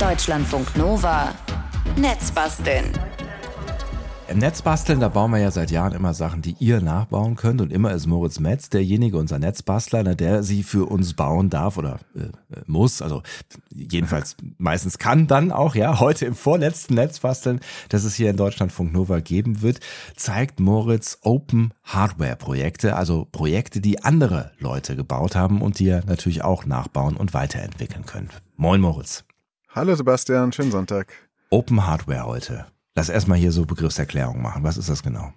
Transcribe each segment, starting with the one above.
Deutschlandfunk Nova. Netzbasteln. Im Netzbasteln, da bauen wir ja seit Jahren immer Sachen, die ihr nachbauen könnt. Und immer ist Moritz Metz derjenige, unser Netzbastler, ne, der sie für uns bauen darf oder äh, muss. Also jedenfalls meistens kann dann auch, ja, heute im vorletzten Netzbasteln, das es hier in Deutschlandfunk Nova geben wird, zeigt Moritz Open Hardware Projekte, also Projekte, die andere Leute gebaut haben und die ihr natürlich auch nachbauen und weiterentwickeln könnt. Moin Moritz. Hallo Sebastian, schönen Sonntag. Open Hardware heute. Lass erstmal hier so Begriffserklärung machen. Was ist das genau?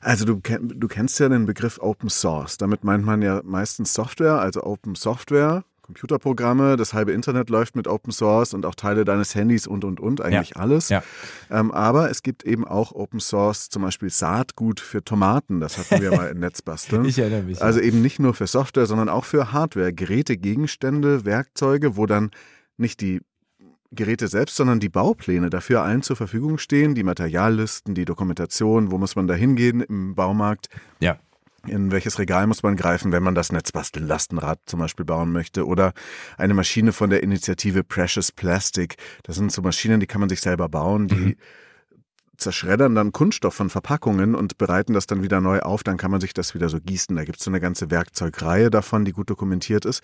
Also du, du kennst ja den Begriff Open Source. Damit meint man ja meistens Software, also Open Software, Computerprogramme, das halbe Internet läuft mit Open Source und auch Teile deines Handys und und und, eigentlich ja. alles. Ja. Ähm, aber es gibt eben auch Open Source, zum Beispiel Saatgut für Tomaten, das hatten wir mal im Netz basteln. Ich erinnere mich. Also eben nicht nur für Software, sondern auch für Hardware, Geräte, Gegenstände, Werkzeuge, wo dann nicht die Geräte selbst, sondern die Baupläne dafür allen zur Verfügung stehen, die Materiallisten, die Dokumentation, wo muss man da hingehen im Baumarkt. Ja. In welches Regal muss man greifen, wenn man das Netzbastel-Lastenrad zum Beispiel bauen möchte? Oder eine Maschine von der Initiative Precious Plastic. Das sind so Maschinen, die kann man sich selber bauen, die mhm zerschreddern dann Kunststoff von Verpackungen und bereiten das dann wieder neu auf, dann kann man sich das wieder so gießen. Da gibt es so eine ganze Werkzeugreihe davon, die gut dokumentiert ist.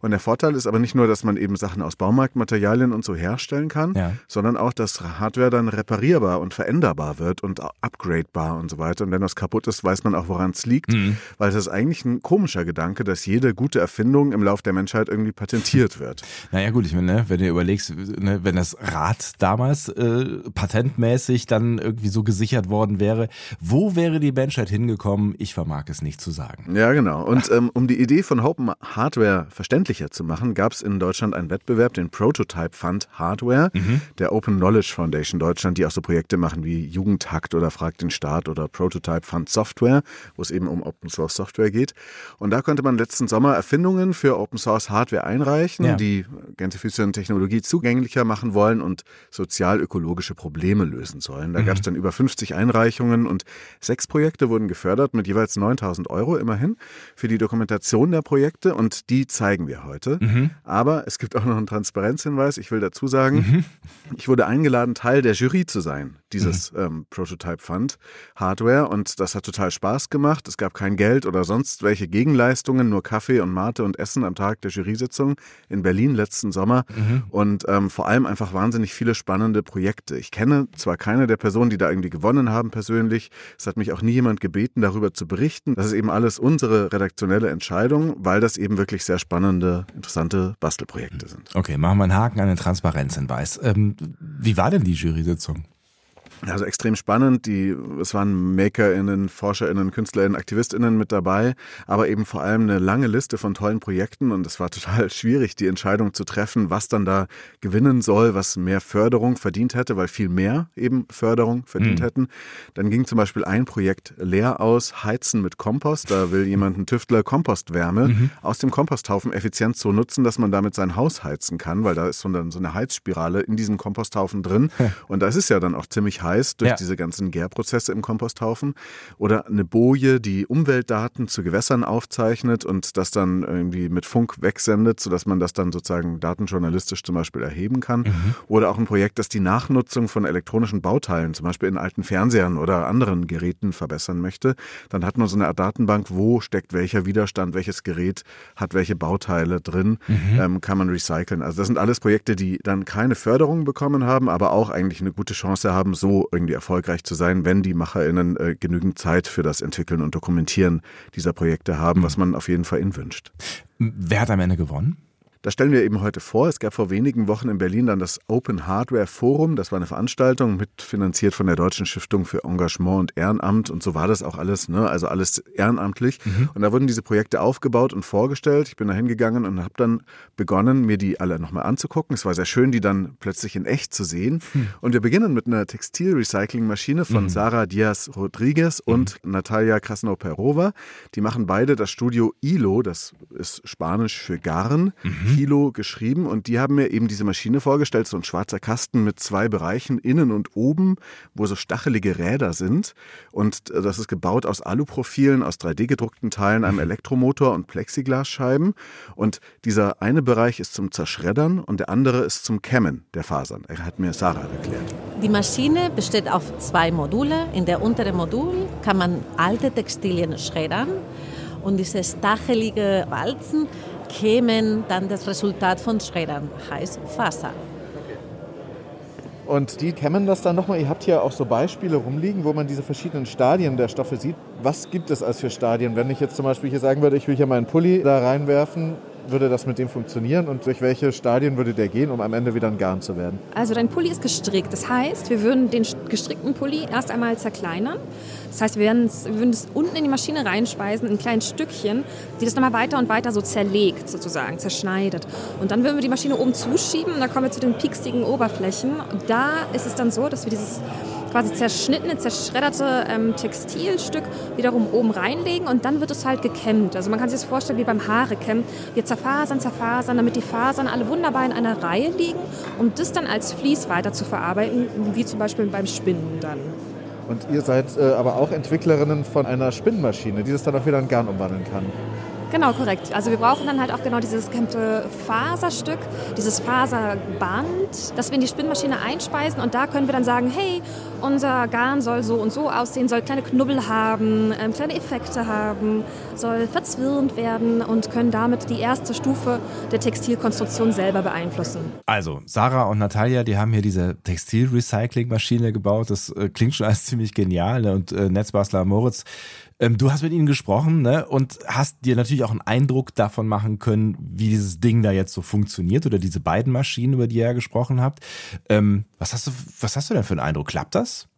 Und der Vorteil ist aber nicht nur, dass man eben Sachen aus Baumarktmaterialien und so herstellen kann, ja. sondern auch, dass Hardware dann reparierbar und veränderbar wird und upgradebar und so weiter. Und wenn das kaputt ist, weiß man auch, woran es liegt, mhm. weil es ist eigentlich ein komischer Gedanke, dass jede gute Erfindung im Lauf der Menschheit irgendwie patentiert wird. Naja gut, ich meine, ne, wenn du überlegst, ne, wenn das Rad damals äh, patentmäßig dann irgendwie so gesichert worden wäre. Wo wäre die Menschheit hingekommen? Ich vermag es nicht zu sagen. Ja, genau. Und ähm, um die Idee von Open Hardware verständlicher zu machen, gab es in Deutschland einen Wettbewerb, den Prototype Fund Hardware, mhm. der Open Knowledge Foundation Deutschland, die auch so Projekte machen wie Jugendhakt oder Frag den Staat oder Prototype Fund Software, wo es eben um Open Source Software geht. Und da konnte man letzten Sommer Erfindungen für Open Source Hardware einreichen, ja. die Gentrifizierte Technologie zugänglicher machen wollen und sozial-ökologische Probleme lösen sollen. Da gab es dann über 50 Einreichungen und sechs Projekte wurden gefördert mit jeweils 9000 Euro immerhin für die Dokumentation der Projekte und die zeigen wir heute. Mhm. Aber es gibt auch noch einen Transparenzhinweis. Ich will dazu sagen, mhm. ich wurde eingeladen, Teil der Jury zu sein, dieses mhm. ähm, Prototype Fund Hardware und das hat total Spaß gemacht. Es gab kein Geld oder sonst welche Gegenleistungen, nur Kaffee und Mate und Essen am Tag der Jury-Sitzung in Berlin letzten Sommer mhm. und ähm, vor allem einfach wahnsinnig viele spannende Projekte. Ich kenne zwar keine der Personen, Personen, die da irgendwie gewonnen haben persönlich. Es hat mich auch nie jemand gebeten, darüber zu berichten. Das ist eben alles unsere redaktionelle Entscheidung, weil das eben wirklich sehr spannende, interessante Bastelprojekte sind. Okay, machen wir einen Haken an den Transparenzhinweis. Ähm, wie war denn die Jury-Sitzung? Also extrem spannend. Die, es waren MakerInnen, ForscherInnen, KünstlerInnen, AktivistInnen mit dabei, aber eben vor allem eine lange Liste von tollen Projekten und es war total schwierig, die Entscheidung zu treffen, was dann da gewinnen soll, was mehr Förderung verdient hätte, weil viel mehr eben Förderung verdient mhm. hätten. Dann ging zum Beispiel ein Projekt leer aus, Heizen mit Kompost. Da will jemand ein Tüftler Kompostwärme mhm. aus dem Komposthaufen effizient so nutzen, dass man damit sein Haus heizen kann, weil da ist so eine, so eine Heizspirale in diesem Komposthaufen drin. Und da ist es ja dann auch ziemlich heiß durch ja. diese ganzen Gärprozesse im Komposthaufen. Oder eine Boje, die Umweltdaten zu Gewässern aufzeichnet und das dann irgendwie mit Funk wegsendet, sodass man das dann sozusagen datenjournalistisch zum Beispiel erheben kann. Mhm. Oder auch ein Projekt, das die Nachnutzung von elektronischen Bauteilen, zum Beispiel in alten Fernsehern oder anderen Geräten verbessern möchte. Dann hat man so eine Art Datenbank, wo steckt welcher Widerstand, welches Gerät hat welche Bauteile drin, mhm. ähm, kann man recyceln. Also das sind alles Projekte, die dann keine Förderung bekommen haben, aber auch eigentlich eine gute Chance haben, so irgendwie erfolgreich zu sein, wenn die MacherInnen äh, genügend Zeit für das Entwickeln und Dokumentieren dieser Projekte haben, mhm. was man auf jeden Fall ihnen wünscht. Wer hat am Ende gewonnen? Das stellen wir eben heute vor. Es gab vor wenigen Wochen in Berlin dann das Open Hardware Forum. Das war eine Veranstaltung mitfinanziert von der Deutschen Stiftung für Engagement und Ehrenamt. Und so war das auch alles, ne? also alles ehrenamtlich. Mhm. Und da wurden diese Projekte aufgebaut und vorgestellt. Ich bin da hingegangen und habe dann begonnen, mir die alle nochmal anzugucken. Es war sehr schön, die dann plötzlich in echt zu sehen. Mhm. Und wir beginnen mit einer Textilrecyclingmaschine von mhm. Sarah Diaz Rodriguez und mhm. Natalia Krasnoperova. Die machen beide das Studio ILO, das ist Spanisch für Garn. Mhm Kilo geschrieben und die haben mir eben diese Maschine vorgestellt, so ein schwarzer Kasten mit zwei Bereichen, innen und oben, wo so stachelige Räder sind. Und äh, das ist gebaut aus Aluprofilen, aus 3D-gedruckten Teilen, einem mhm. Elektromotor und Plexiglasscheiben. Und dieser eine Bereich ist zum Zerschreddern und der andere ist zum Kämmen der Fasern. Er hat mir Sarah erklärt. Die Maschine besteht auf zwei Module. In der unteren Modul kann man alte Textilien schreddern und diese stachelige Walzen kämen dann das Resultat von Schreddern, heißt Faser. Und die kämmen das dann nochmal. Ihr habt hier auch so Beispiele rumliegen, wo man diese verschiedenen Stadien der Stoffe sieht. Was gibt es als für Stadien? Wenn ich jetzt zum Beispiel hier sagen würde, ich will hier meinen Pulli da reinwerfen, würde das mit dem funktionieren und durch welche Stadien würde der gehen, um am Ende wieder ein Garn zu werden? Also dein Pulli ist gestrickt. Das heißt, wir würden den gestrickten Pulli erst einmal zerkleinern. Das heißt, wir, würden es unten in die Maschine reinspeisen, in kleinen Stückchen, die das nochmal weiter und weiter so zerlegt, sozusagen, zerschneidet. Und dann würden wir die Maschine oben zuschieben und dann kommen wir zu den pieksigen Oberflächen. Und da ist es dann so, dass wir dieses quasi zerschnittene, zerschredderte ähm, Textilstück wiederum oben reinlegen und dann wird es halt gekämmt. Also man kann sich das vorstellen wie beim Haare kämmen. Wir zerfasern, zerfasern, damit die Fasern alle wunderbar in einer Reihe liegen, um das dann als Vlies weiter zu verarbeiten, wie zum Beispiel beim Spinnen dann. Und ihr seid äh, aber auch Entwicklerinnen von einer Spinnmaschine, die das dann auch wieder in Garn umwandeln kann. Genau, korrekt. Also wir brauchen dann halt auch genau dieses gekämmte Faserstück, dieses Faserband, das wir in die Spinnmaschine einspeisen und da können wir dann sagen, hey, unser Garn soll so und so aussehen, soll kleine Knubbel haben, ähm, kleine Effekte haben, soll verzwirnt werden und können damit die erste Stufe der Textilkonstruktion selber beeinflussen. Also, Sarah und Natalia, die haben hier diese Textilrecyclingmaschine gebaut. Das äh, klingt schon als ziemlich genial. Ne? Und äh, Netzbastler Moritz ähm, du hast mit ihnen gesprochen ne? und hast dir natürlich auch einen Eindruck davon machen können, wie dieses Ding da jetzt so funktioniert oder diese beiden Maschinen, über die ihr ja gesprochen habt. Ähm, was, hast du, was hast du denn für einen Eindruck? Klappt das?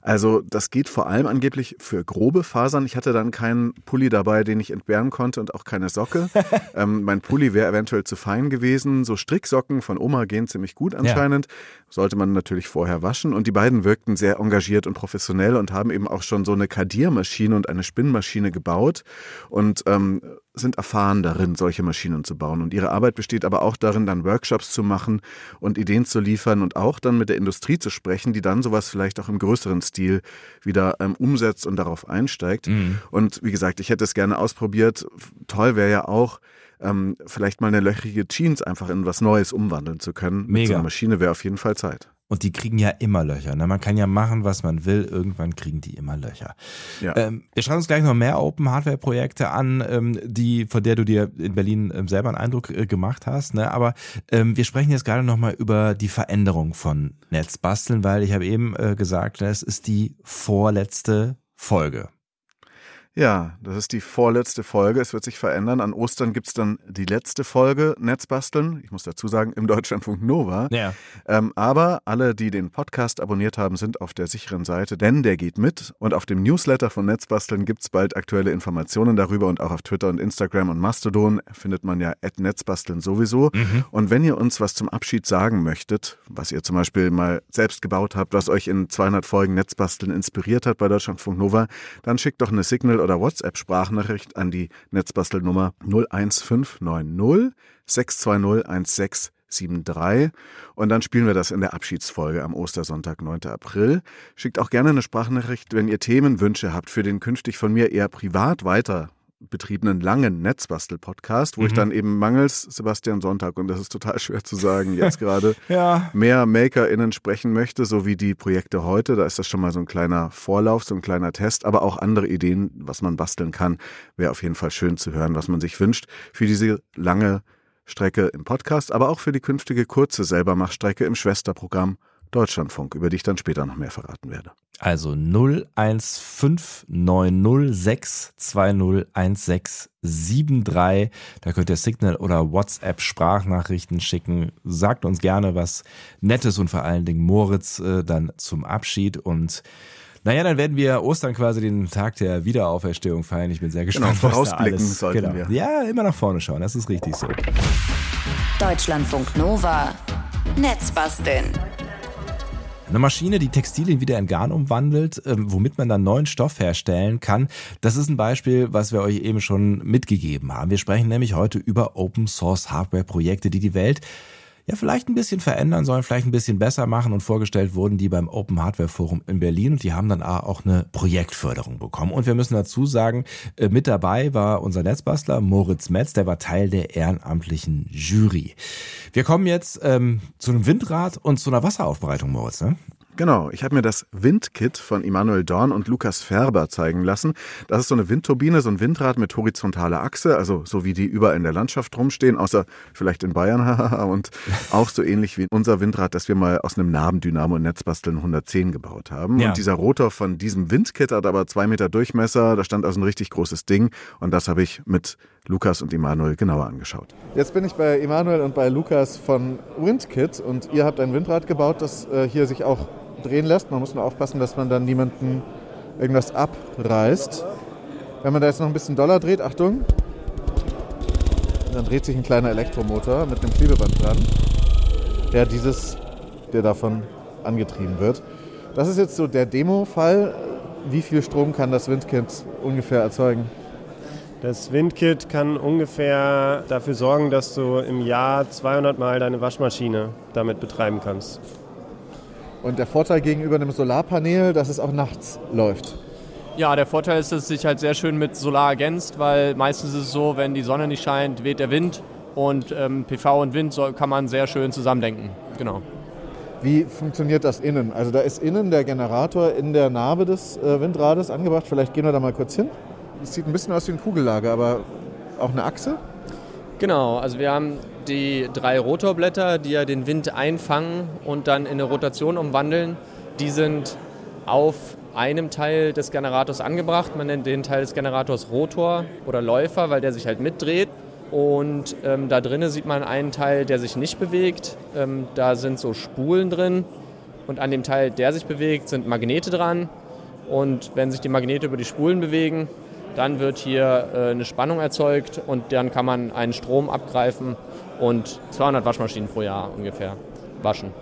Also das geht vor allem angeblich für grobe Fasern. Ich hatte dann keinen Pulli dabei, den ich entbehren konnte und auch keine Socke. ähm, mein Pulli wäre eventuell zu fein gewesen. So Stricksocken von Oma gehen ziemlich gut anscheinend. Ja. Sollte man natürlich vorher waschen. Und die beiden wirkten sehr engagiert und professionell und haben eben auch schon so eine Kadiermaschine und eine Spinnmaschine gebaut. Und ähm, sind erfahren darin, solche Maschinen zu bauen. Und ihre Arbeit besteht aber auch darin, dann Workshops zu machen und Ideen zu liefern und auch dann mit der Industrie zu sprechen, die dann sowas vielleicht auch im größeren Stil wieder ähm, umsetzt und darauf einsteigt. Mhm. Und wie gesagt, ich hätte es gerne ausprobiert. Toll wäre ja auch, ähm, vielleicht mal eine löchrige Jeans einfach in was Neues umwandeln zu können. Mega. Mit so einer Maschine wäre auf jeden Fall Zeit. Und die kriegen ja immer Löcher. Ne? Man kann ja machen, was man will. Irgendwann kriegen die immer Löcher. Ja. Ähm, wir schauen uns gleich noch mehr Open Hardware Projekte an, ähm, die, von der du dir in Berlin ähm, selber einen Eindruck äh, gemacht hast. Ne? Aber ähm, wir sprechen jetzt gerade noch mal über die Veränderung von Netzbasteln, weil ich habe eben äh, gesagt, es ist die vorletzte Folge. Ja, das ist die vorletzte Folge. Es wird sich verändern. An Ostern gibt's dann die letzte Folge Netzbasteln. Ich muss dazu sagen, im Deutschlandfunk Nova. Ja. Ähm, aber alle, die den Podcast abonniert haben, sind auf der sicheren Seite, denn der geht mit. Und auf dem Newsletter von Netzbasteln gibt's bald aktuelle Informationen darüber und auch auf Twitter und Instagram und Mastodon findet man ja Netzbasteln sowieso. Mhm. Und wenn ihr uns was zum Abschied sagen möchtet, was ihr zum Beispiel mal selbst gebaut habt, was euch in 200 Folgen Netzbasteln inspiriert hat bei Deutschlandfunk Nova, dann schickt doch eine Signal oder WhatsApp-Sprachnachricht an die Netzbastelnummer 01590 620 1673 und dann spielen wir das in der Abschiedsfolge am Ostersonntag, 9. April. Schickt auch gerne eine Sprachnachricht, wenn ihr Themenwünsche habt für den künftig von mir eher privat weiter betriebenen langen Netzbastel-Podcast, wo mhm. ich dann eben mangels Sebastian Sonntag, und das ist total schwer zu sagen jetzt gerade, ja. mehr MakerInnen sprechen möchte, so wie die Projekte heute. Da ist das schon mal so ein kleiner Vorlauf, so ein kleiner Test, aber auch andere Ideen, was man basteln kann, wäre auf jeden Fall schön zu hören, was man sich wünscht für diese lange Strecke im Podcast, aber auch für die künftige kurze Selbermachstrecke im Schwesterprogramm Deutschlandfunk, über die ich dann später noch mehr verraten werde. Also 0159062011673. Da könnt ihr Signal oder WhatsApp Sprachnachrichten schicken. Sagt uns gerne was Nettes und vor allen Dingen Moritz äh, dann zum Abschied und naja, dann werden wir Ostern quasi den Tag der Wiederauferstehung feiern. Ich bin sehr genau, gespannt. Genau, vorausblicken alles, sollten genau. wir. Ja, immer nach vorne schauen. Das ist richtig so. Deutschlandfunk Nova. Netzbasteln. Eine Maschine, die Textilien wieder in Garn umwandelt, ähm, womit man dann neuen Stoff herstellen kann. Das ist ein Beispiel, was wir euch eben schon mitgegeben haben. Wir sprechen nämlich heute über Open Source Hardware Projekte, die die Welt ja vielleicht ein bisschen verändern sollen, vielleicht ein bisschen besser machen und vorgestellt wurden die beim Open Hardware Forum in Berlin und die haben dann auch eine Projektförderung bekommen. Und wir müssen dazu sagen, äh, mit dabei war unser Netzbastler Moritz Metz, der war Teil der ehrenamtlichen Jury. Wir kommen jetzt ähm, zu einem Windrad und zu einer Wasseraufbereitung, Moritz. Ne? Genau, ich habe mir das Windkit von Immanuel Dorn und Lukas Färber zeigen lassen. Das ist so eine Windturbine, so ein Windrad mit horizontaler Achse, also so wie die überall in der Landschaft rumstehen, außer vielleicht in Bayern und auch so ähnlich wie unser Windrad, das wir mal aus einem Nabendynamo und Netzbasteln 110 gebaut haben. Ja. Und dieser Rotor von diesem Windkit hat aber zwei Meter Durchmesser, da stand also ein richtig großes Ding und das habe ich mit Lukas und Immanuel genauer angeschaut. Jetzt bin ich bei Immanuel und bei Lukas von Windkit und ihr habt ein Windrad gebaut, das äh, hier sich auch drehen lässt. Man muss nur aufpassen, dass man dann niemanden irgendwas abreißt. Wenn man da jetzt noch ein bisschen doller dreht, Achtung, dann dreht sich ein kleiner Elektromotor mit einem Klebeband dran, der dieses, der davon angetrieben wird. Das ist jetzt so der Demo-Fall. Wie viel Strom kann das Windkit ungefähr erzeugen? Das Windkit kann ungefähr dafür sorgen, dass du im Jahr 200 Mal deine Waschmaschine damit betreiben kannst. Und der Vorteil gegenüber einem Solarpanel, dass es auch nachts läuft. Ja, der Vorteil ist, dass es sich halt sehr schön mit Solar ergänzt, weil meistens ist es so, wenn die Sonne nicht scheint, weht der Wind und ähm, PV und Wind soll, kann man sehr schön zusammendenken. Genau. Wie funktioniert das innen? Also da ist innen der Generator in der Narbe des äh, Windrades angebracht. Vielleicht gehen wir da mal kurz hin. Es sieht ein bisschen aus wie ein Kugellager, aber auch eine Achse? Genau, also wir haben die drei Rotorblätter, die ja den Wind einfangen und dann in eine Rotation umwandeln. Die sind auf einem Teil des Generators angebracht. Man nennt den Teil des Generators Rotor oder Läufer, weil der sich halt mitdreht. Und ähm, da drinnen sieht man einen Teil, der sich nicht bewegt. Ähm, da sind so Spulen drin. Und an dem Teil, der sich bewegt, sind Magnete dran. Und wenn sich die Magnete über die Spulen bewegen, dann wird hier äh, eine Spannung erzeugt und dann kann man einen Strom abgreifen und 200 Waschmaschinen pro Jahr ungefähr waschen.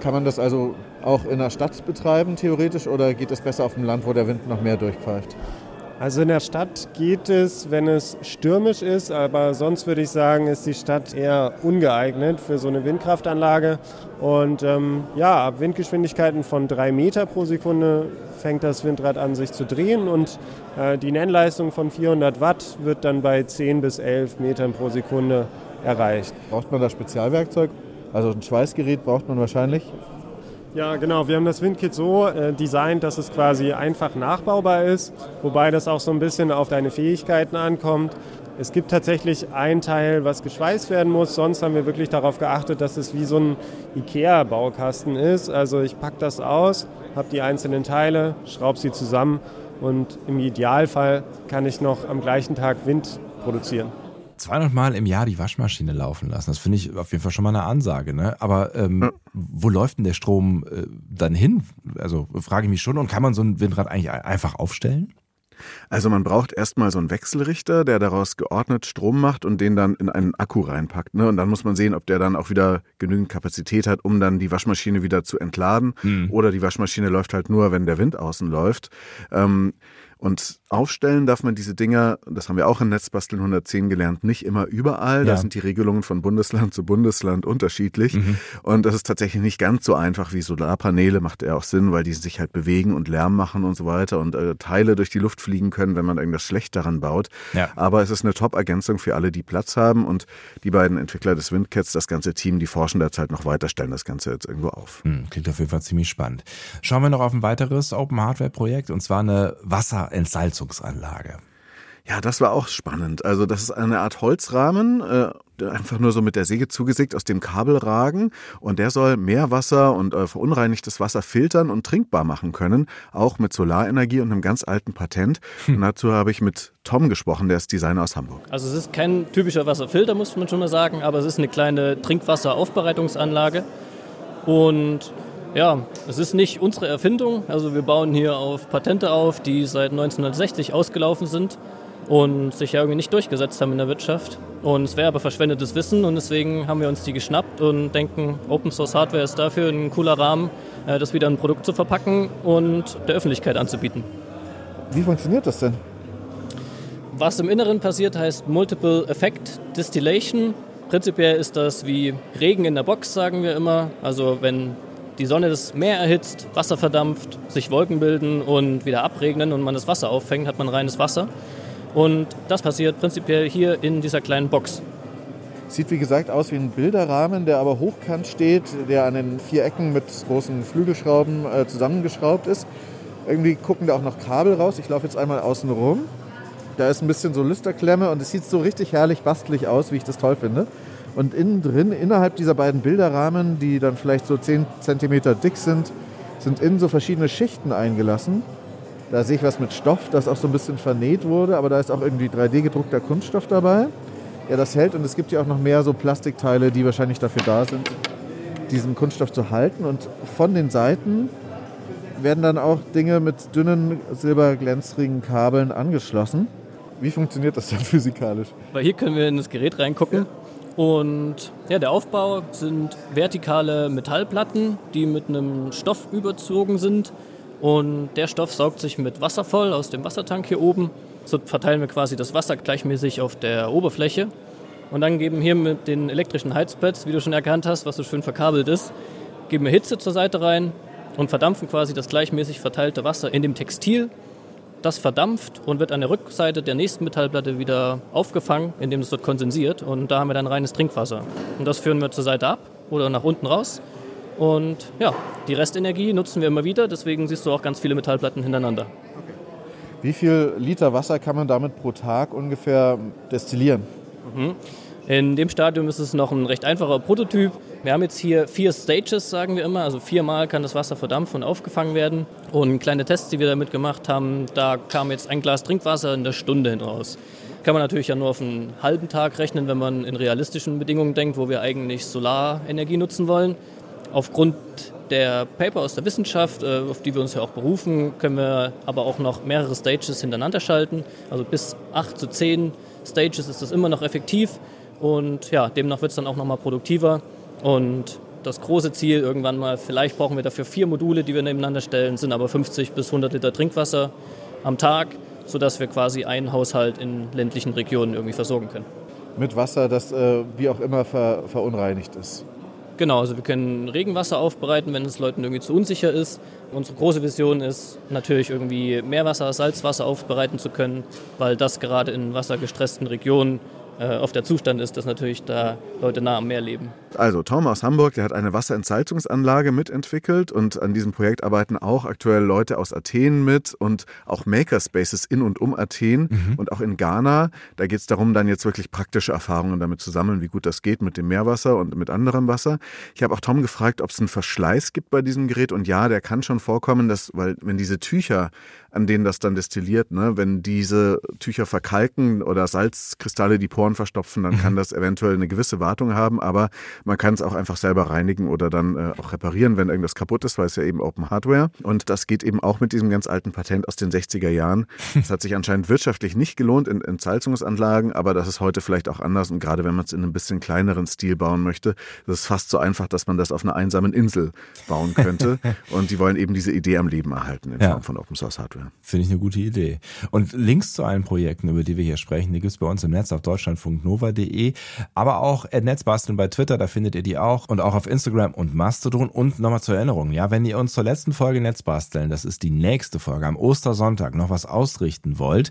Kann man das also auch in der Stadt betreiben, theoretisch, oder geht es besser auf dem Land, wo der Wind noch mehr durchpfeift? Also in der Stadt geht es, wenn es stürmisch ist, aber sonst würde ich sagen, ist die Stadt eher ungeeignet für so eine Windkraftanlage. Und ähm, ja, ab Windgeschwindigkeiten von drei Meter pro Sekunde fängt das Windrad an, sich zu drehen und äh, die Nennleistung von 400 Watt wird dann bei 10 bis 11 Metern pro Sekunde erreicht. Braucht man da Spezialwerkzeug? Also ein Schweißgerät braucht man wahrscheinlich. Ja, genau. Wir haben das Windkit so äh, designt, dass es quasi einfach nachbaubar ist, wobei das auch so ein bisschen auf deine Fähigkeiten ankommt. Es gibt tatsächlich ein Teil, was geschweißt werden muss. Sonst haben wir wirklich darauf geachtet, dass es wie so ein IKEA-Baukasten ist. Also ich packe das aus, habe die einzelnen Teile, schraube sie zusammen und im Idealfall kann ich noch am gleichen Tag Wind produzieren. 200 Mal im Jahr die Waschmaschine laufen lassen. Das finde ich auf jeden Fall schon mal eine Ansage. Ne? Aber ähm, ja. wo läuft denn der Strom äh, dann hin? Also frage ich mich schon. Und kann man so ein Windrad eigentlich einfach aufstellen? Also man braucht erstmal so einen Wechselrichter, der daraus geordnet Strom macht und den dann in einen Akku reinpackt. Ne? Und dann muss man sehen, ob der dann auch wieder genügend Kapazität hat, um dann die Waschmaschine wieder zu entladen. Mhm. Oder die Waschmaschine läuft halt nur, wenn der Wind außen läuft. Ähm, und aufstellen darf man diese Dinger, das haben wir auch in Netzbasteln 110 gelernt, nicht immer überall. Ja. Da sind die Regelungen von Bundesland zu Bundesland unterschiedlich. Mhm. Und das ist tatsächlich nicht ganz so einfach wie Solarpaneele, macht ja auch Sinn, weil die sich halt bewegen und Lärm machen und so weiter und äh, Teile durch die Luft fliegen können, wenn man irgendwas schlecht daran baut. Ja. Aber es ist eine Top-Ergänzung für alle, die Platz haben. Und die beiden Entwickler des Windcats, das ganze Team, die forschen derzeit noch weiter, stellen das Ganze jetzt irgendwo auf. Mhm, klingt auf jeden Fall ziemlich spannend. Schauen wir noch auf ein weiteres Open Hardware Projekt und zwar eine Wasser Entsalzungsanlage. Ja, das war auch spannend. Also das ist eine Art Holzrahmen, äh, einfach nur so mit der Säge zugesägt aus dem Kabel ragen und der soll Meerwasser und äh, verunreinigtes Wasser filtern und trinkbar machen können, auch mit Solarenergie und einem ganz alten Patent. Hm. Und dazu habe ich mit Tom gesprochen, der ist Designer aus Hamburg. Also es ist kein typischer Wasserfilter, muss man schon mal sagen, aber es ist eine kleine Trinkwasseraufbereitungsanlage und ja, es ist nicht unsere Erfindung. Also wir bauen hier auf Patente auf, die seit 1960 ausgelaufen sind. und sich ja irgendwie nicht durchgesetzt haben in der Wirtschaft. Und es wäre aber verschwendetes Wissen und deswegen haben wir uns die geschnappt und denken, Open Source Hardware ist dafür ein cooler Rahmen, äh, das wieder in ein Produkt zu verpacken und der Öffentlichkeit anzubieten. Wie funktioniert das denn? Was im Inneren passiert, heißt Multiple Effect Distillation. Prinzipiell ist das wie Regen in der Box, sagen wir immer. Also wenn die Sonne das Meer erhitzt, Wasser verdampft, sich Wolken bilden und wieder abregnen und man das Wasser auffängt, hat man reines Wasser. Und das passiert prinzipiell hier in dieser kleinen Box. Sieht wie gesagt aus wie ein Bilderrahmen, der aber hochkant steht, der an den vier Ecken mit großen Flügelschrauben äh, zusammengeschraubt ist. Irgendwie gucken da auch noch Kabel raus. Ich laufe jetzt einmal außen rum. Da ist ein bisschen so Lüsterklemme und es sieht so richtig herrlich bastelig aus, wie ich das toll finde. Und innen drin, innerhalb dieser beiden Bilderrahmen, die dann vielleicht so 10 cm dick sind, sind innen so verschiedene Schichten eingelassen. Da sehe ich was mit Stoff, das auch so ein bisschen vernäht wurde, aber da ist auch irgendwie 3D gedruckter Kunststoff dabei, der das hält. Und es gibt ja auch noch mehr so Plastikteile, die wahrscheinlich dafür da sind, diesen Kunststoff zu halten. Und von den Seiten werden dann auch Dinge mit dünnen silberglänzrigen Kabeln angeschlossen. Wie funktioniert das dann physikalisch? Weil hier können wir in das Gerät reingucken. Und ja, der Aufbau sind vertikale Metallplatten, die mit einem Stoff überzogen sind. Und der Stoff saugt sich mit Wasser voll aus dem Wassertank hier oben. So verteilen wir quasi das Wasser gleichmäßig auf der Oberfläche. Und dann geben hier mit den elektrischen Heizpads, wie du schon erkannt hast, was so schön verkabelt ist, geben wir Hitze zur Seite rein und verdampfen quasi das gleichmäßig verteilte Wasser in dem Textil das verdampft und wird an der Rückseite der nächsten Metallplatte wieder aufgefangen, indem es dort kondensiert. Und da haben wir dann reines Trinkwasser. Und das führen wir zur Seite ab oder nach unten raus. Und ja, die Restenergie nutzen wir immer wieder. Deswegen siehst du auch ganz viele Metallplatten hintereinander. Wie viel Liter Wasser kann man damit pro Tag ungefähr destillieren? Mhm. In dem Stadium ist es noch ein recht einfacher Prototyp. Wir haben jetzt hier vier Stages, sagen wir immer. Also viermal kann das Wasser verdampfen und aufgefangen werden. Und kleine Tests, die wir damit gemacht haben, da kam jetzt ein Glas Trinkwasser in der Stunde hinaus. Kann man natürlich ja nur auf einen halben Tag rechnen, wenn man in realistischen Bedingungen denkt, wo wir eigentlich Solarenergie nutzen wollen. Aufgrund der Paper aus der Wissenschaft, äh, auf die wir uns ja auch berufen, können wir aber auch noch mehrere Stages hintereinander schalten. Also bis acht zu zehn Stages ist das immer noch effektiv. Und ja, demnach wird es dann auch nochmal produktiver. Und das große Ziel irgendwann mal, vielleicht brauchen wir dafür vier Module, die wir nebeneinander stellen, sind aber 50 bis 100 Liter Trinkwasser am Tag, sodass wir quasi einen Haushalt in ländlichen Regionen irgendwie versorgen können. Mit Wasser, das äh, wie auch immer ver verunreinigt ist. Genau, also wir können Regenwasser aufbereiten, wenn es Leuten irgendwie zu unsicher ist. Unsere große Vision ist natürlich irgendwie Meerwasser, Salzwasser aufbereiten zu können, weil das gerade in wassergestressten Regionen äh, auf der Zustand ist, dass natürlich da Leute nah am Meer leben. Also Tom aus Hamburg, der hat eine Wasserentsalzungsanlage mitentwickelt und an diesem Projekt arbeiten auch aktuell Leute aus Athen mit und auch Makerspaces in und um Athen mhm. und auch in Ghana. Da geht es darum, dann jetzt wirklich praktische Erfahrungen damit zu sammeln, wie gut das geht mit dem Meerwasser und mit anderem Wasser. Ich habe auch Tom gefragt, ob es einen Verschleiß gibt bei diesem Gerät und ja, der kann schon vorkommen, dass, weil wenn diese Tücher an denen das dann destilliert. Ne? Wenn diese Tücher verkalken oder Salzkristalle die Poren verstopfen, dann kann mhm. das eventuell eine gewisse Wartung haben, aber man kann es auch einfach selber reinigen oder dann äh, auch reparieren, wenn irgendwas kaputt ist, weil es ja eben Open Hardware. Und das geht eben auch mit diesem ganz alten Patent aus den 60er Jahren. Es hat sich anscheinend wirtschaftlich nicht gelohnt in Entsalzungsanlagen, aber das ist heute vielleicht auch anders. Und gerade wenn man es in einem bisschen kleineren Stil bauen möchte, das ist fast so einfach, dass man das auf einer einsamen Insel bauen könnte. Und die wollen eben diese Idee am Leben erhalten in Form ja. von Open Source Hardware. Finde ich eine gute Idee. Und Links zu allen Projekten, über die wir hier sprechen, die gibt es bei uns im Netz auf deutschlandfunknova.de, aber auch at Netzbasteln bei Twitter, da findet ihr die auch und auch auf Instagram und Mastodon. Und nochmal zur Erinnerung, ja, wenn ihr uns zur letzten Folge Netzbasteln, das ist die nächste Folge am Ostersonntag, noch was ausrichten wollt,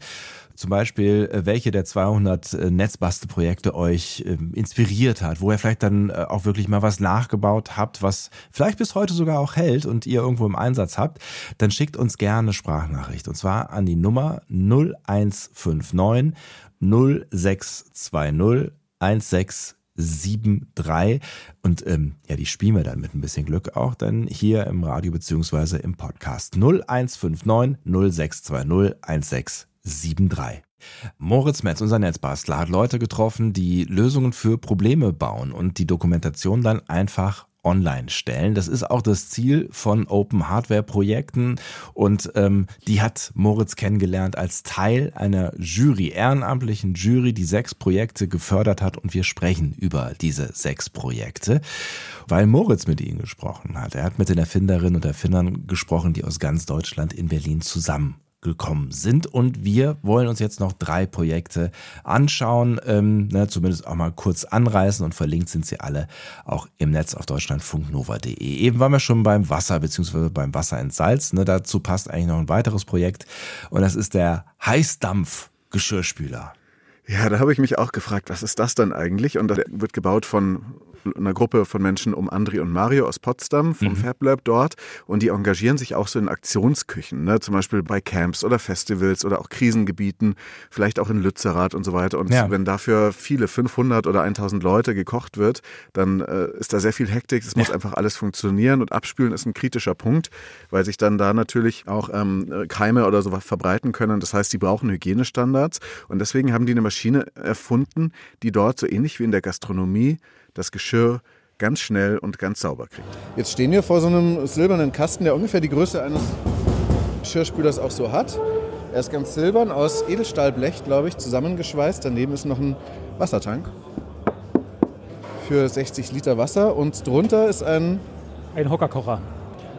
zum Beispiel, äh, welche der 200 äh, Netzbastelprojekte euch ähm, inspiriert hat, wo ihr vielleicht dann äh, auch wirklich mal was nachgebaut habt, was vielleicht bis heute sogar auch hält und ihr irgendwo im Einsatz habt, dann schickt uns gerne Sprachnachricht und zwar an die Nummer 0159 0620 1673 und ähm, ja, die spielen wir dann mit ein bisschen Glück auch dann hier im Radio beziehungsweise im Podcast 0159 0620 1673. 73. Moritz Metz, unser Netzbastler, hat Leute getroffen, die Lösungen für Probleme bauen und die Dokumentation dann einfach online stellen. Das ist auch das Ziel von Open Hardware Projekten und ähm, die hat Moritz kennengelernt als Teil einer Jury, ehrenamtlichen Jury, die sechs Projekte gefördert hat und wir sprechen über diese sechs Projekte, weil Moritz mit ihnen gesprochen hat. Er hat mit den Erfinderinnen und Erfindern gesprochen, die aus ganz Deutschland in Berlin zusammen gekommen sind. Und wir wollen uns jetzt noch drei Projekte anschauen, ähm, ne, zumindest auch mal kurz anreißen und verlinkt sind sie alle auch im Netz auf deutschlandfunknova.de. Eben waren wir schon beim Wasser beziehungsweise beim Wasser in Salz. Ne, dazu passt eigentlich noch ein weiteres Projekt und das ist der Heißdampf-Geschirrspüler. Ja, da habe ich mich auch gefragt, was ist das dann eigentlich? Und das wird gebaut von einer Gruppe von Menschen um Andri und Mario aus Potsdam vom mhm. Fab Lab dort und die engagieren sich auch so in Aktionsküchen, ne? zum Beispiel bei Camps oder Festivals oder auch Krisengebieten, vielleicht auch in Lützerath und so weiter. Und ja. wenn dafür viele 500 oder 1000 Leute gekocht wird, dann äh, ist da sehr viel Hektik. Es muss einfach alles funktionieren und abspülen ist ein kritischer Punkt, weil sich dann da natürlich auch ähm, Keime oder sowas verbreiten können. Das heißt, die brauchen Hygienestandards und deswegen haben die eine Maschine erfunden, die dort so ähnlich wie in der Gastronomie das Geschirr ganz schnell und ganz sauber kriegt. Jetzt stehen wir vor so einem silbernen Kasten, der ungefähr die Größe eines Geschirrspülers auch so hat. Er ist ganz silbern, aus Edelstahlblech, glaube ich, zusammengeschweißt. Daneben ist noch ein Wassertank für 60 Liter Wasser und drunter ist ein... Ein Hockerkocher,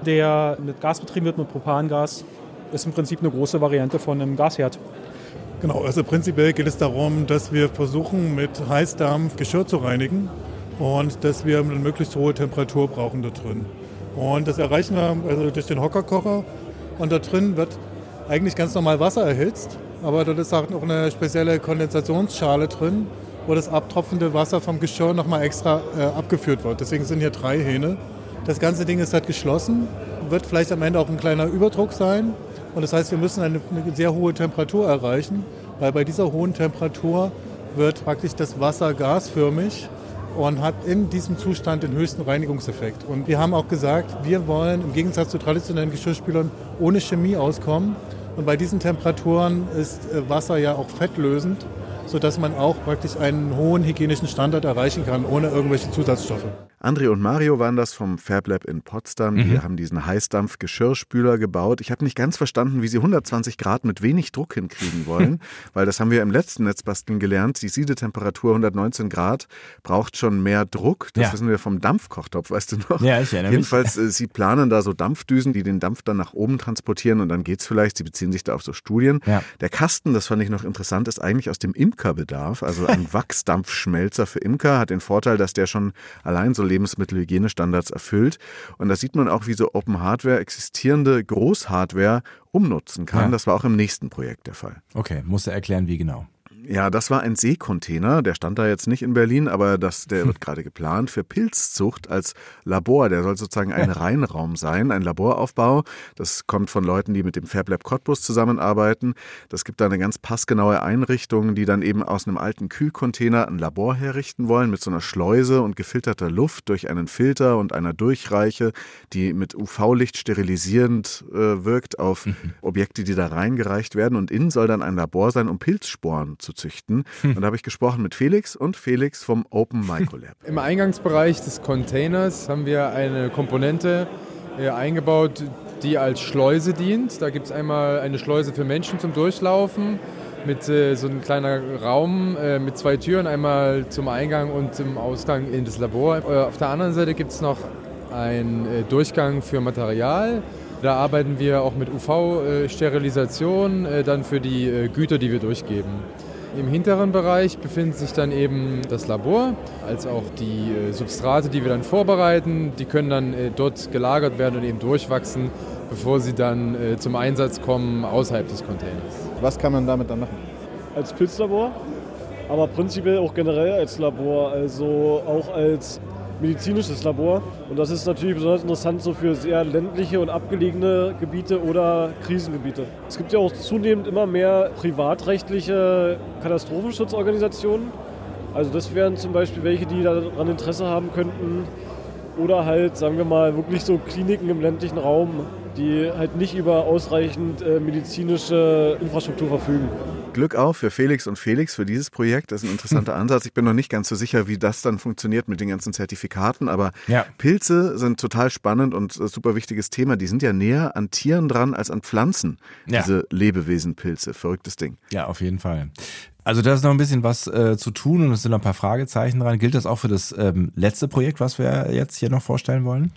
der mit Gas betrieben wird, mit Propangas. Ist im Prinzip eine große Variante von einem Gasherd. Genau, also prinzipiell geht es darum, dass wir versuchen, mit Heißdampf Geschirr zu reinigen und dass wir eine möglichst hohe Temperatur brauchen da drin. Und das erreichen wir also durch den Hockerkocher und da drin wird eigentlich ganz normal Wasser erhitzt, aber dort ist auch noch eine spezielle Kondensationsschale drin, wo das abtropfende Wasser vom Geschirr nochmal extra äh, abgeführt wird. Deswegen sind hier drei Hähne. Das ganze Ding ist halt geschlossen, wird vielleicht am Ende auch ein kleiner Überdruck sein. Und das heißt, wir müssen eine, eine sehr hohe Temperatur erreichen, weil bei dieser hohen Temperatur wird praktisch das Wasser gasförmig und hat in diesem Zustand den höchsten Reinigungseffekt. Und wir haben auch gesagt, wir wollen im Gegensatz zu traditionellen Geschirrspülern ohne Chemie auskommen. Und bei diesen Temperaturen ist äh, Wasser ja auch fettlösend, sodass man auch praktisch einen hohen hygienischen Standard erreichen kann, ohne irgendwelche Zusatzstoffe. André und Mario waren das vom Fab Lab in Potsdam. Die mhm. haben diesen Heißdampf-Geschirrspüler gebaut. Ich habe nicht ganz verstanden, wie sie 120 Grad mit wenig Druck hinkriegen wollen, weil das haben wir im letzten Netzbasteln gelernt. Die Siedetemperatur 119 Grad braucht schon mehr Druck. Das ja. wissen wir vom Dampfkochtopf, weißt du noch? Ja, ich erinnere Jedenfalls, mich. Äh, sie planen da so Dampfdüsen, die den Dampf dann nach oben transportieren und dann geht's vielleicht. Sie beziehen sich da auf so Studien. Ja. Der Kasten, das fand ich noch interessant, ist eigentlich aus dem Imkerbedarf. Also ein Wachsdampfschmelzer für Imker hat den Vorteil, dass der schon allein so Lebensmittelhygienestandards erfüllt. Und da sieht man auch, wie so Open Hardware existierende Großhardware umnutzen kann. Ja. Das war auch im nächsten Projekt der Fall. Okay, musst du erklären, wie genau. Ja, das war ein Seekontainer. Der stand da jetzt nicht in Berlin, aber das, der wird gerade geplant für Pilzzucht als Labor. Der soll sozusagen ein Reinraum sein, ein Laboraufbau. Das kommt von Leuten, die mit dem FabLab Cottbus zusammenarbeiten. Das gibt da eine ganz passgenaue Einrichtung, die dann eben aus einem alten Kühlcontainer ein Labor herrichten wollen mit so einer Schleuse und gefilterter Luft durch einen Filter und einer Durchreiche, die mit UV-Licht sterilisierend äh, wirkt auf mhm. Objekte, die da reingereicht werden. Und innen soll dann ein Labor sein, um Pilzsporen zu züchten. Hm. Und da habe ich gesprochen mit Felix und Felix vom Open Microlab. Im Eingangsbereich des Containers haben wir eine Komponente äh, eingebaut, die als Schleuse dient. Da gibt es einmal eine Schleuse für Menschen zum Durchlaufen mit äh, so einem kleinen Raum äh, mit zwei Türen, einmal zum Eingang und zum Ausgang in das Labor. Äh, auf der anderen Seite gibt es noch einen äh, Durchgang für Material. Da arbeiten wir auch mit UV-Sterilisation äh, dann für die Güter, die wir durchgeben. Im hinteren Bereich befindet sich dann eben das Labor, als auch die äh, Substrate, die wir dann vorbereiten. Die können dann äh, dort gelagert werden und eben durchwachsen, bevor sie dann äh, zum Einsatz kommen außerhalb des Containers. Was kann man damit dann machen? Als Pilzlabor, aber prinzipiell auch generell als Labor, also auch als medizinisches Labor. Und das ist natürlich besonders interessant so für sehr ländliche und abgelegene Gebiete oder Krisengebiete. Es gibt ja auch zunehmend immer mehr privatrechtliche Katastrophenschutzorganisationen. Also das wären zum Beispiel welche, die daran Interesse haben könnten. Oder halt, sagen wir mal, wirklich so Kliniken im ländlichen Raum, die halt nicht über ausreichend äh, medizinische Infrastruktur verfügen. Glück auf für Felix und Felix für dieses Projekt. Das ist ein interessanter Ansatz. Ich bin noch nicht ganz so sicher, wie das dann funktioniert mit den ganzen Zertifikaten, aber Ja. Pilze sind total spannend und äh, super wichtiges Thema. Die sind ja näher an Tieren dran als an Pflanzen. Ja. Diese Lebewesenpilze. Verrücktes Ding. Ja, auf jeden Fall. Also da ist noch ein bisschen was äh, zu tun und es sind noch ein paar Fragezeichen dran. Gilt das auch für das ähm, letzte Projekt, was wir jetzt hier noch vorstellen wollen?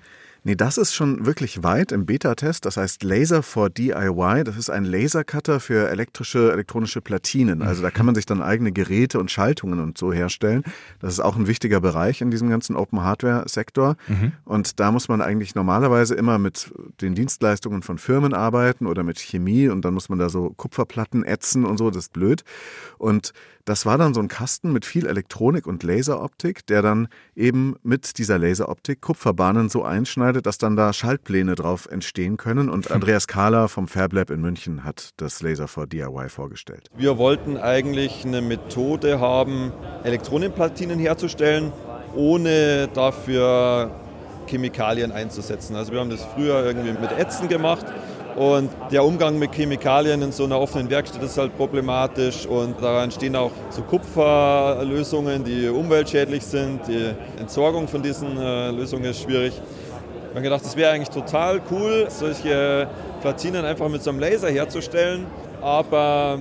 Nee, das ist schon wirklich weit im Beta-Test. Das heißt Laser for DIY. Das ist ein Lasercutter für elektrische, elektronische Platinen. Also da kann man sich dann eigene Geräte und Schaltungen und so herstellen. Das ist auch ein wichtiger Bereich in diesem ganzen Open-Hardware-Sektor. Und da muss man eigentlich normalerweise immer mit den Dienstleistungen von Firmen arbeiten oder mit Chemie und dann muss man da so Kupferplatten ätzen und so. Das ist blöd. Und das war dann so ein Kasten mit viel Elektronik und Laseroptik, der dann eben mit dieser Laseroptik Kupferbahnen so einschneidet, dass dann da Schaltpläne drauf entstehen können. Und Andreas Kahler vom Fab Lab in München hat das Laser for DIY vorgestellt. Wir wollten eigentlich eine Methode haben, Elektronenplatinen herzustellen, ohne dafür Chemikalien einzusetzen. Also wir haben das früher irgendwie mit Ätzen gemacht und der Umgang mit Chemikalien in so einer offenen Werkstatt ist halt problematisch und da entstehen auch so Kupferlösungen, die umweltschädlich sind. Die Entsorgung von diesen äh, Lösungen ist schwierig. Wir haben gedacht, es wäre eigentlich total cool, solche Platinen einfach mit so einem Laser herzustellen, aber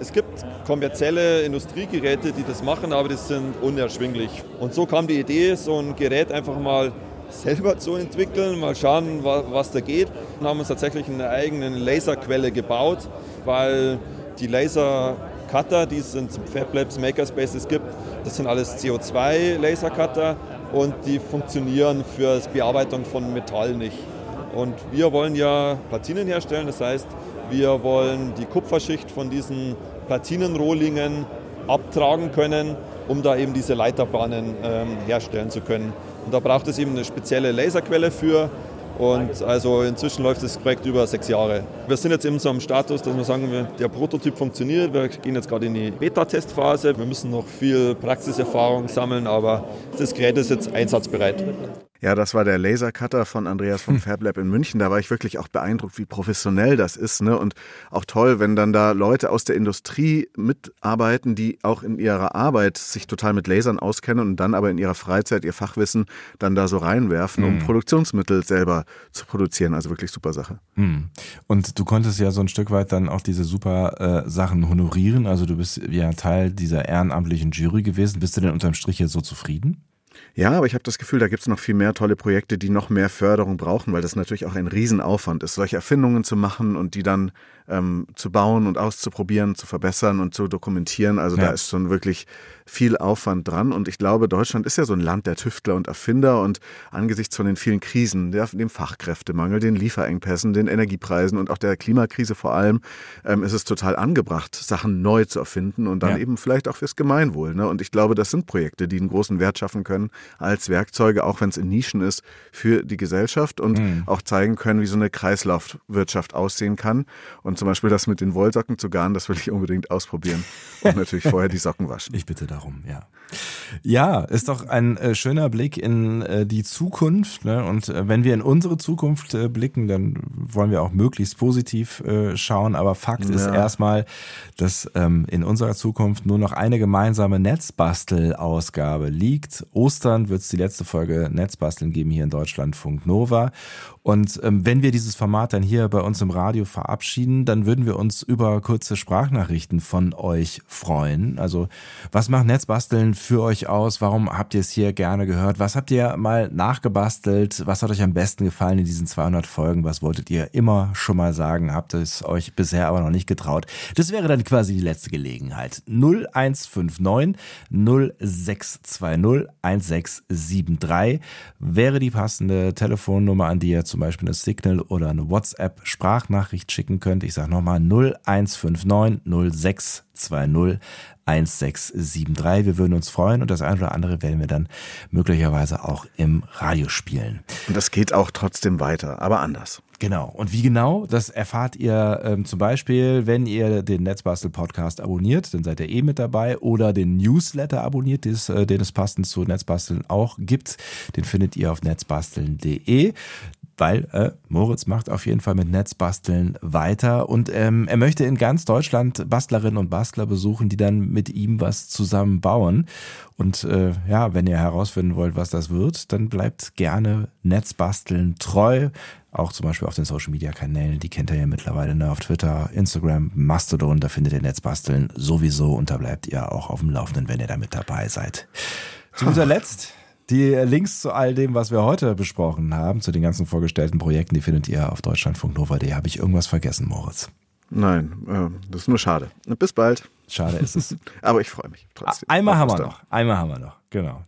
es gibt kommerzielle Industriegeräte, die das machen, aber die sind unerschwinglich. Und so kam die Idee, so ein Gerät einfach mal selber zu entwickeln, mal schauen, wa- was da geht. Und haben uns tatsächlich eine eigene Laserquelle gebaut, weil die Lasercutter, die es in Fab Labs Makerspaces gibt, das sind alles CO2-Lasercutter und die funktionieren für die Bearbeitung von Metall nicht. Und wir wollen ja Platinen herstellen, das heißt, wir wollen die Kupferschicht von diesen Platinenrohlingen abtragen können, um da eben diese Leiterbahnen ähm, herstellen zu können. Und da braucht es eben eine spezielle Laserquelle für. Und also inzwischen läuft das Projekt über sechs Jahre. Wir sind jetzt in so einem Status, dass wir sagen, der Prototyp funktioniert. Wir gehen jetzt gerade in die Beta-Testphase. Wir müssen noch viel Praxiserfahrung sammeln, aber das Gerät ist jetzt einsatzbereit. Ja, das war der Lasercutter von Andreas vom Fab Lab in München. Da war ich wirklich auch beeindruckt, wie professionell das ist. Ne? Und auch toll, wenn dann da Leute aus der Industrie mitarbeiten, die auch in ihrer Arbeit sich total mit Lasern auskennen und dann aber in ihrer Freizeit ihr Fachwissen dann da so reinwerfen, um Mhm. Produktionsmittel selber zu produzieren. Also wirklich super Sache. Hm. Und du konntest ja so ein Stück weit dann auch diese super äh, Sachen honorieren. Also du bist ja Teil dieser ehrenamtlichen Jury gewesen. Bist du denn unterm Strich jetzt so zufrieden? Ja, aber ich habe das Gefühl, da gibt's noch viel mehr tolle Projekte, die noch mehr Förderung brauchen, weil das natürlich auch ein Riesenaufwand ist, solche Erfindungen zu machen und die dann ähm, zu bauen und auszuprobieren, zu verbessern und zu dokumentieren. Also Ja. da ist schon wirklich viel Aufwand dran. Und ich glaube, Deutschland ist ja so ein Land der Tüftler und Erfinder und angesichts von den vielen Krisen, der, dem Fachkräftemangel, den Lieferengpässen, den Energiepreisen und auch der Klimakrise vor allem, ähm, ist es total angebracht, Sachen neu zu erfinden und dann Ja. eben vielleicht auch fürs Gemeinwohl. Ne? Und ich glaube, das sind Projekte, die einen großen Wert schaffen können als Werkzeuge, auch wenn es in Nischen ist, für die Gesellschaft und Mhm. auch zeigen können, wie so eine Kreislaufwirtschaft aussehen kann. Und zum Beispiel das mit den Wollsocken zu garen, das will ich unbedingt ausprobieren. Und natürlich vorher die Socken waschen. Ich bitte darum, ja. Ja, ist doch ein äh, schöner Blick in äh, die Zukunft. Ne? Und äh, wenn wir in unsere Zukunft äh, blicken, dann wollen wir auch möglichst positiv äh, schauen. Aber Fakt ist Ja. erstmal, dass ähm, in unserer Zukunft nur noch eine gemeinsame Netzbastel-Ausgabe liegt. Ostern wird es die letzte Folge Netzbasteln geben hier in Deutschlandfunk Nova. Und ähm, wenn wir dieses Format dann hier bei uns im Radio verabschieden, dann würden wir uns über kurze Sprachnachrichten von euch freuen. Also was macht Netzbasteln für euch aus? Warum habt ihr es hier gerne gehört? Was habt ihr mal nachgebastelt? Was hat euch am besten gefallen in diesen 200 Folgen? Was wolltet ihr immer schon mal sagen? Habt es euch bisher aber noch nicht getraut? Das wäre dann quasi die letzte Gelegenheit. 0159 0620 1673 wäre die passende Telefonnummer, an die ihr zum Beispiel eine Signal oder eine WhatsApp-Sprachnachricht schicken könnt. Ich sage nochmal 0159 0620 1673. Wir würden uns freuen und das eine oder andere werden wir dann möglicherweise auch im Radio spielen. Und das geht auch trotzdem weiter, aber anders. Genau. Und wie genau, das erfahrt ihr ähm, zum Beispiel, wenn ihr den Netzbastel-Podcast abonniert, dann seid ihr eh mit dabei, oder den Newsletter abonniert, des, äh, den es passend zu Netzbasteln auch gibt. Den findet ihr auf netzbasteln.de. weil äh, Moritz macht auf jeden Fall mit Netzbasteln weiter und ähm, er möchte in ganz Deutschland Bastlerinnen und Bastler besuchen, die dann mit ihm was zusammen bauen. Und äh, ja, wenn ihr herausfinden wollt, was das wird, dann bleibt gerne Netzbasteln treu. Auch zum Beispiel auf den Social Media Kanälen, die kennt ihr ja mittlerweile ne? auf Twitter, Instagram, Mastodon, da findet ihr Netzbasteln sowieso und da bleibt ihr auch auf dem Laufenden, wenn ihr da mit dabei seid. Zu guter Letzt die Links zu all dem, was wir heute besprochen haben, zu den ganzen vorgestellten Projekten, die findet ihr auf deutschlandfunknova.de. Habe ich irgendwas vergessen, Moritz? Nein, äh, das ist nur schade. Bis bald. Schade ist es. Aber ich freue mich trotzdem. Einmal haben wir noch. Einmal haben wir noch. Genau.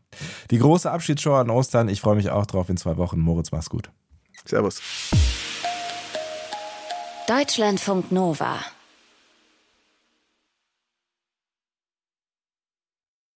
Die große Abschiedsshow an Ostern. Ich freue mich auch drauf in zwei Wochen. Moritz, mach's gut. Servus. Deutschlandfunk Nova.